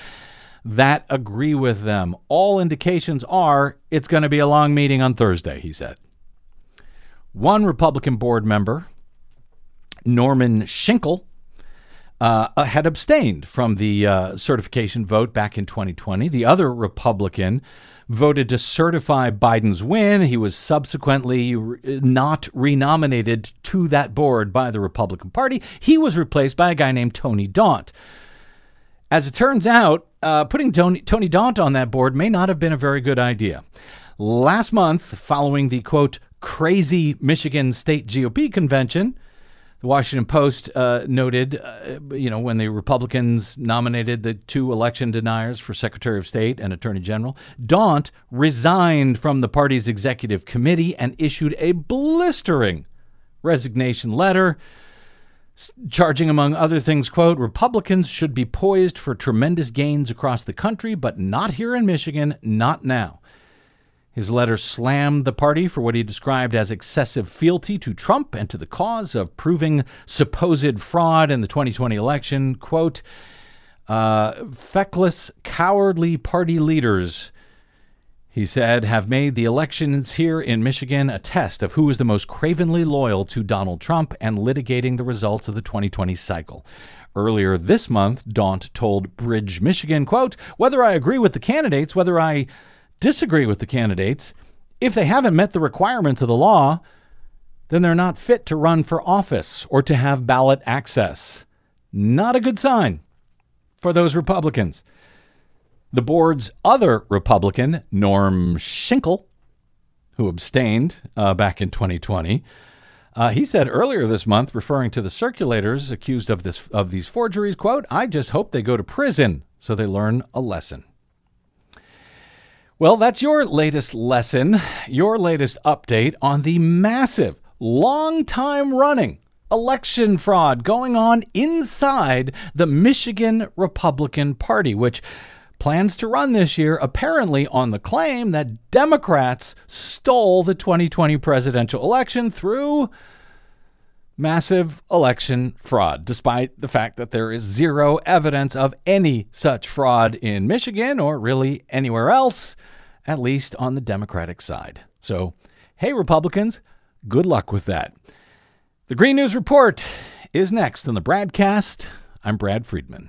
that agree with them? All indications are it's going to be a long meeting on Thursday, he said. One Republican board member, Norman Shinkle, uh, had abstained from the uh, certification vote back in 2020. The other Republican, voted to certify Biden's win. He was subsequently not renominated to that board by the Republican Party. He was replaced by a guy named Tony Daunt. As it turns out, uh, putting Tony, Tony Daunt on that board may not have been a very good idea. Last month, following the quote, crazy Michigan State GOP convention, the Washington Post uh, noted, uh, you know, when the Republicans nominated the two election deniers for Secretary of State and Attorney General, Daunt resigned from the party's executive committee and issued a blistering resignation letter charging among other things quote republicans should be poised for tremendous gains across the country but not here in michigan not now his letter slammed the party for what he described as excessive fealty to Trump and to the cause of proving supposed fraud in the 2020 election. Quote, uh, feckless, cowardly party leaders, he said, have made the elections here in Michigan a test of who is the most cravenly loyal to Donald Trump and litigating the results of the 2020 cycle. Earlier this month, Daunt told Bridge, Michigan, quote, whether I agree with the candidates, whether I disagree with the candidates, if they haven't met the requirements of the law, then they're not fit to run for office or to have ballot access. Not a good sign for those Republicans. The board's other Republican, Norm Shinkle, who abstained uh, back in 2020, uh, he said earlier this month, referring to the circulators accused of this of these forgeries, "quote I just hope they go to prison so they learn a lesson." Well, that's your latest lesson, your latest update on the massive, long time running election fraud going on inside the Michigan Republican Party, which plans to run this year apparently on the claim that Democrats stole the 2020 presidential election through massive election fraud, despite the fact that there is zero evidence of any such fraud in Michigan or really anywhere else at least on the Democratic side. So, hey, Republicans, good luck with that. The Green News Report is next on the BradCast. I'm Brad Friedman.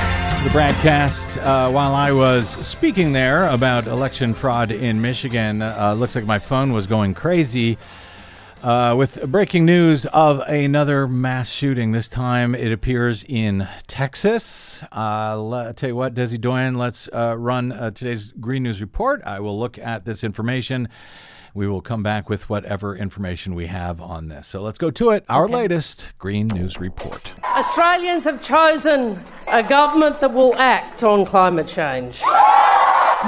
to the BradCast. Uh, while I was speaking there about election fraud in Michigan, uh, looks like my phone was going crazy uh, with breaking news of another mass shooting. This time it appears in Texas. Uh, I'll tell you what, Desi Doyen, let's uh, run uh, today's Green News Report. I will look at this information we will come back with whatever information we have on this. So let's go to it. Our latest Green News Report. Australians have chosen a government that will act on climate change.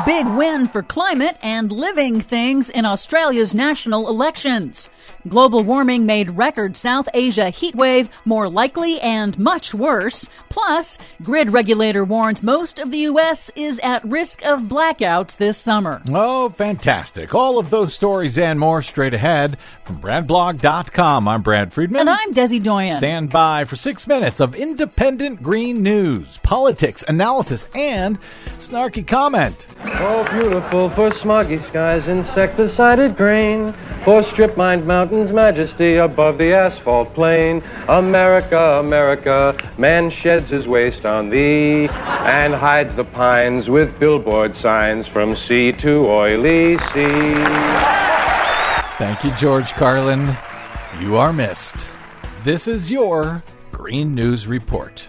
Big win for climate and living things in Australia's national elections. Global warming made record South Asia heatwave more likely and much worse. Plus, grid regulator warns most of the U.S. is at risk of blackouts this summer. Oh, fantastic. All of those stories and more straight ahead from BradBlog.com. I'm Brad Friedman. And I'm Desi Doyen. Stand by for six minutes of independent green news, politics, analysis, and snarky comment. Oh, beautiful for smoggy skies, insecticided grain, for strip mined mountains, majesty above the asphalt plain. America, America, man sheds his waste on thee and hides the pines with billboard signs from sea to oily sea. Thank you, George Carlin. You are missed. This is your Green News Report.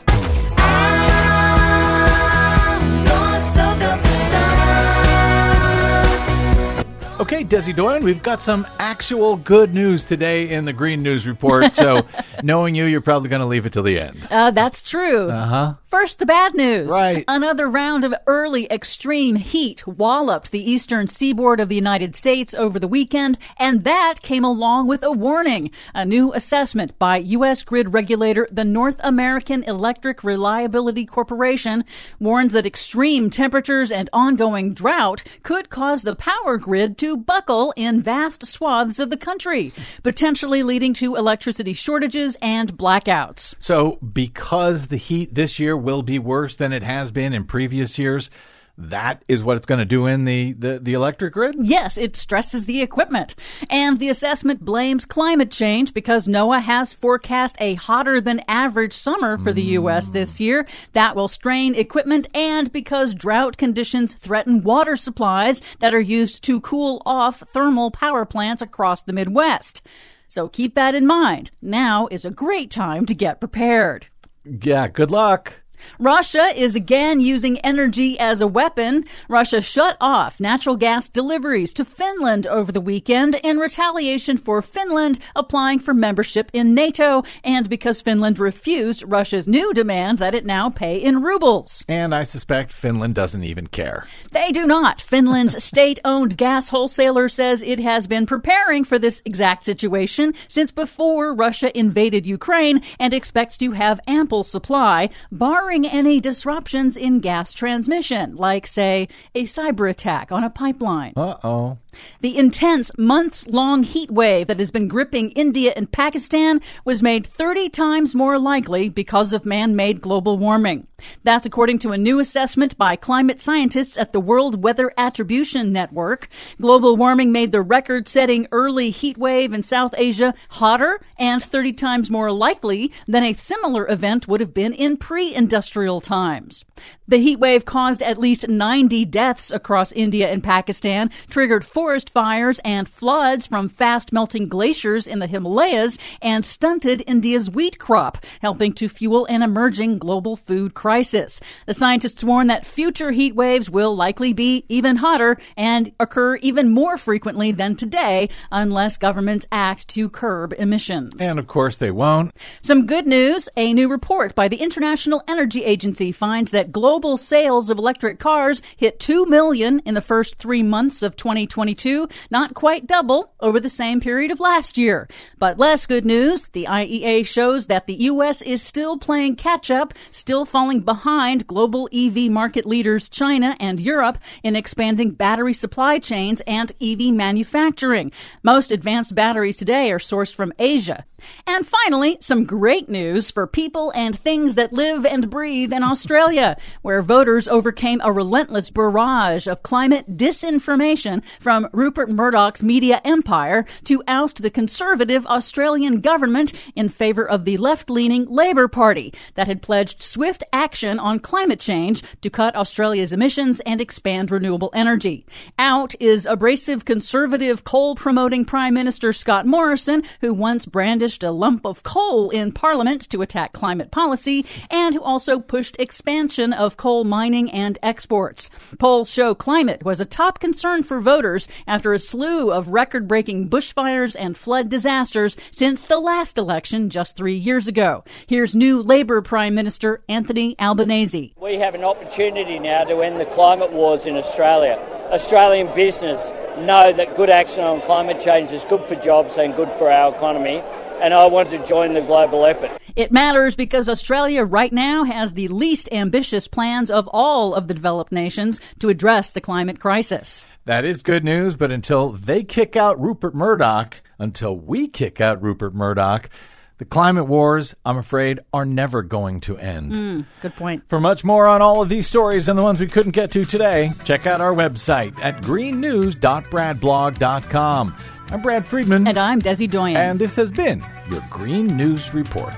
Okay, Desi Doyen, we've got some actual good news today in the Green News Report. So, knowing you, you're probably going to leave it till the end. Uh, that's true. Uh huh. First, the bad news. Right. Another round of early extreme heat walloped the eastern seaboard of the United States over the weekend, and that came along with a warning. A new assessment by U.S. grid regulator, the North American Electric Reliability Corporation, warns that extreme temperatures and ongoing drought could cause the power grid to buckle in vast swaths of the country, potentially leading to electricity shortages and blackouts. So, because the heat this year will be worse than it has been in previous years, that is what it's going to do in the, the, the electric grid? Yes, it stresses the equipment. And the assessment blames climate change because NOAA has forecast a hotter than average summer for the U.S. this mm. year. That will strain equipment and because drought conditions threaten water supplies that are used to cool off thermal power plants across the Midwest. So keep that in mind. Now is a great time to get prepared. Yeah, good luck. Russia is again using energy as a weapon. Russia shut off natural gas deliveries to Finland over the weekend in retaliation for Finland applying for membership in NATO and because Finland refused Russia's new demand that it now pay in rubles. And I suspect Finland doesn't even care. They do not. Finland's state owned gas wholesaler says it has been preparing for this exact situation since before Russia invaded Ukraine and expects to have ample supply, barring any disruptions in gas transmission, like, say, a cyber attack on a pipeline. Uh oh. The intense months long heat wave that has been gripping India and Pakistan was made 30 times more likely because of man made global warming. That's according to a new assessment by climate scientists at the World Weather Attribution Network. Global warming made the record setting early heat wave in South Asia hotter and 30 times more likely than a similar event would have been in pre industrial times. The heat wave caused at least 90 deaths across India and Pakistan, triggered forest fires and floods from fast melting glaciers in the Himalayas, and stunted India's wheat crop, helping to fuel an emerging global food crisis. The scientists warn that future heat waves will likely be even hotter and occur even more frequently than today unless governments act to curb emissions. And of course, they won't. Some good news a new report by the International Energy Agency finds that global sales of electric cars hit 2 million in the first three months of 2022, not quite double over the same period of last year. But less good news the IEA shows that the U.S. is still playing catch up, still falling behind global EV market leaders China and Europe in expanding battery supply chains and EV manufacturing. Most advanced batteries today are sourced from Asia. And finally, some great news for people and things that live and breathe in Australia, where voters overcame a relentless barrage of climate disinformation from Rupert Murdoch's media empire to oust the conservative Australian government in favor of the left leaning Labor Party that had pledged swift action on climate change to cut Australia's emissions and expand renewable energy. Out is abrasive conservative coal promoting Prime Minister Scott Morrison, who once brandished a lump of coal in Parliament to attack climate policy, and who also pushed expansion of coal mining and exports. Polls show climate was a top concern for voters after a slew of record breaking bushfires and flood disasters since the last election just three years ago. Here's new Labour Prime Minister Anthony Albanese. We have an opportunity now to end the climate wars in Australia. Australian business know that good action on climate change is good for jobs and good for our economy and I want to join the global effort. It matters because Australia right now has the least ambitious plans of all of the developed nations to address the climate crisis. That is good news, but until they kick out Rupert Murdoch, until we kick out Rupert Murdoch, the climate wars, I'm afraid, are never going to end. Mm, good point. For much more on all of these stories and the ones we couldn't get to today, check out our website at greennews.bradblog.com. I'm Brad Friedman. And I'm Desi Doyen. And this has been your Green News Report.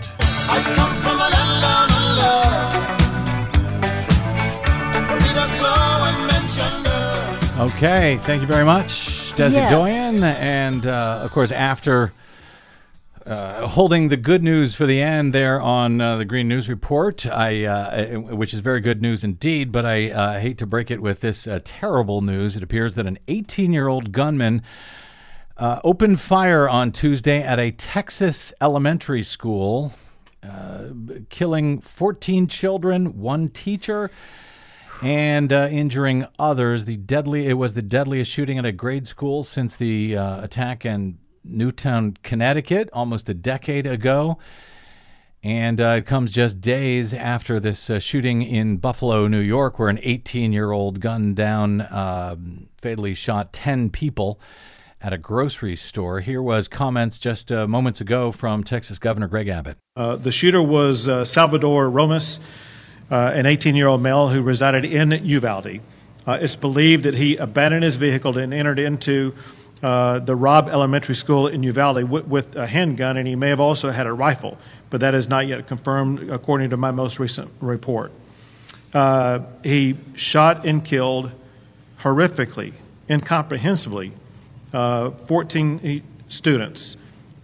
Okay, thank you very much, Desi yes. Doyen. And uh, of course, after uh, holding the good news for the end there on uh, the Green News Report, I, uh, which is very good news indeed. But I uh, hate to break it with this uh, terrible news. It appears that an 18-year-old gunman uh, opened fire on Tuesday at a Texas elementary school, uh, killing 14 children, one teacher, and uh, injuring others. The deadly it was the deadliest shooting at a grade school since the uh, attack in Newtown, Connecticut, almost a decade ago. And uh, it comes just days after this uh, shooting in Buffalo, New York, where an 18 year old gunned down, um, fatally shot 10 people at a grocery store. Here was comments just uh, moments ago from Texas Governor Greg Abbott. Uh, the shooter was uh, Salvador Ramos, uh, an 18 year old male who resided in Uvalde. Uh, it's believed that he abandoned his vehicle and entered into uh, the Robb Elementary School in Uvalde with, with, a handgun, and he may have also had a rifle, but that is not yet confirmed according to my most recent report. he shot and killed horrifically, incomprehensibly uh, 14 students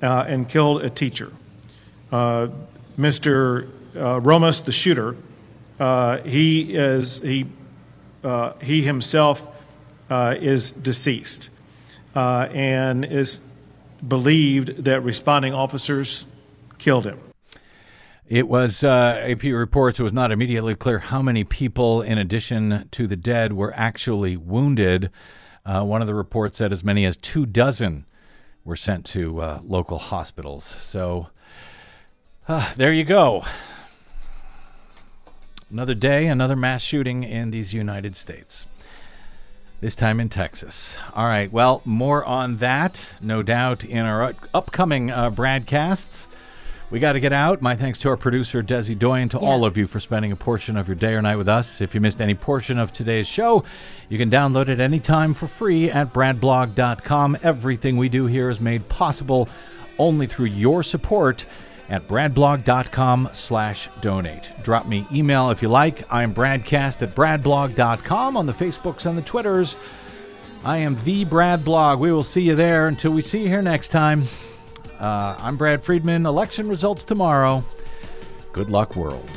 uh, and killed a teacher. Uh, Mr. Uh, Ramos, the shooter, uh, he is he he himself is deceased and is believed that responding officers killed him. It was uh, AP reports. It was not immediately clear how many people, in addition to the dead, were actually wounded. Uh, one of the reports said as many as two dozen were sent to uh, local hospitals. So uh, there you go. Another day, another mass shooting in these United States. This time in Texas. All right. Well, more on that, no doubt, in our upcoming uh, BradCasts. We got to get out. My thanks to our producer, Desi Doyen, to yeah. all of you for spending a portion of your day or night with us. If you missed any portion of today's show, you can download it anytime for free at bradblog.com. Everything we do here is made possible only through your support at bradblog.com slash donate. Drop me email if you like. I'm bradcast at bradblog.com on the Facebooks and the Twitters. I am the Brad Blog. We will see you there until we see you here next time. Uh, I'm Brad Friedman. Election results tomorrow. Good luck, world.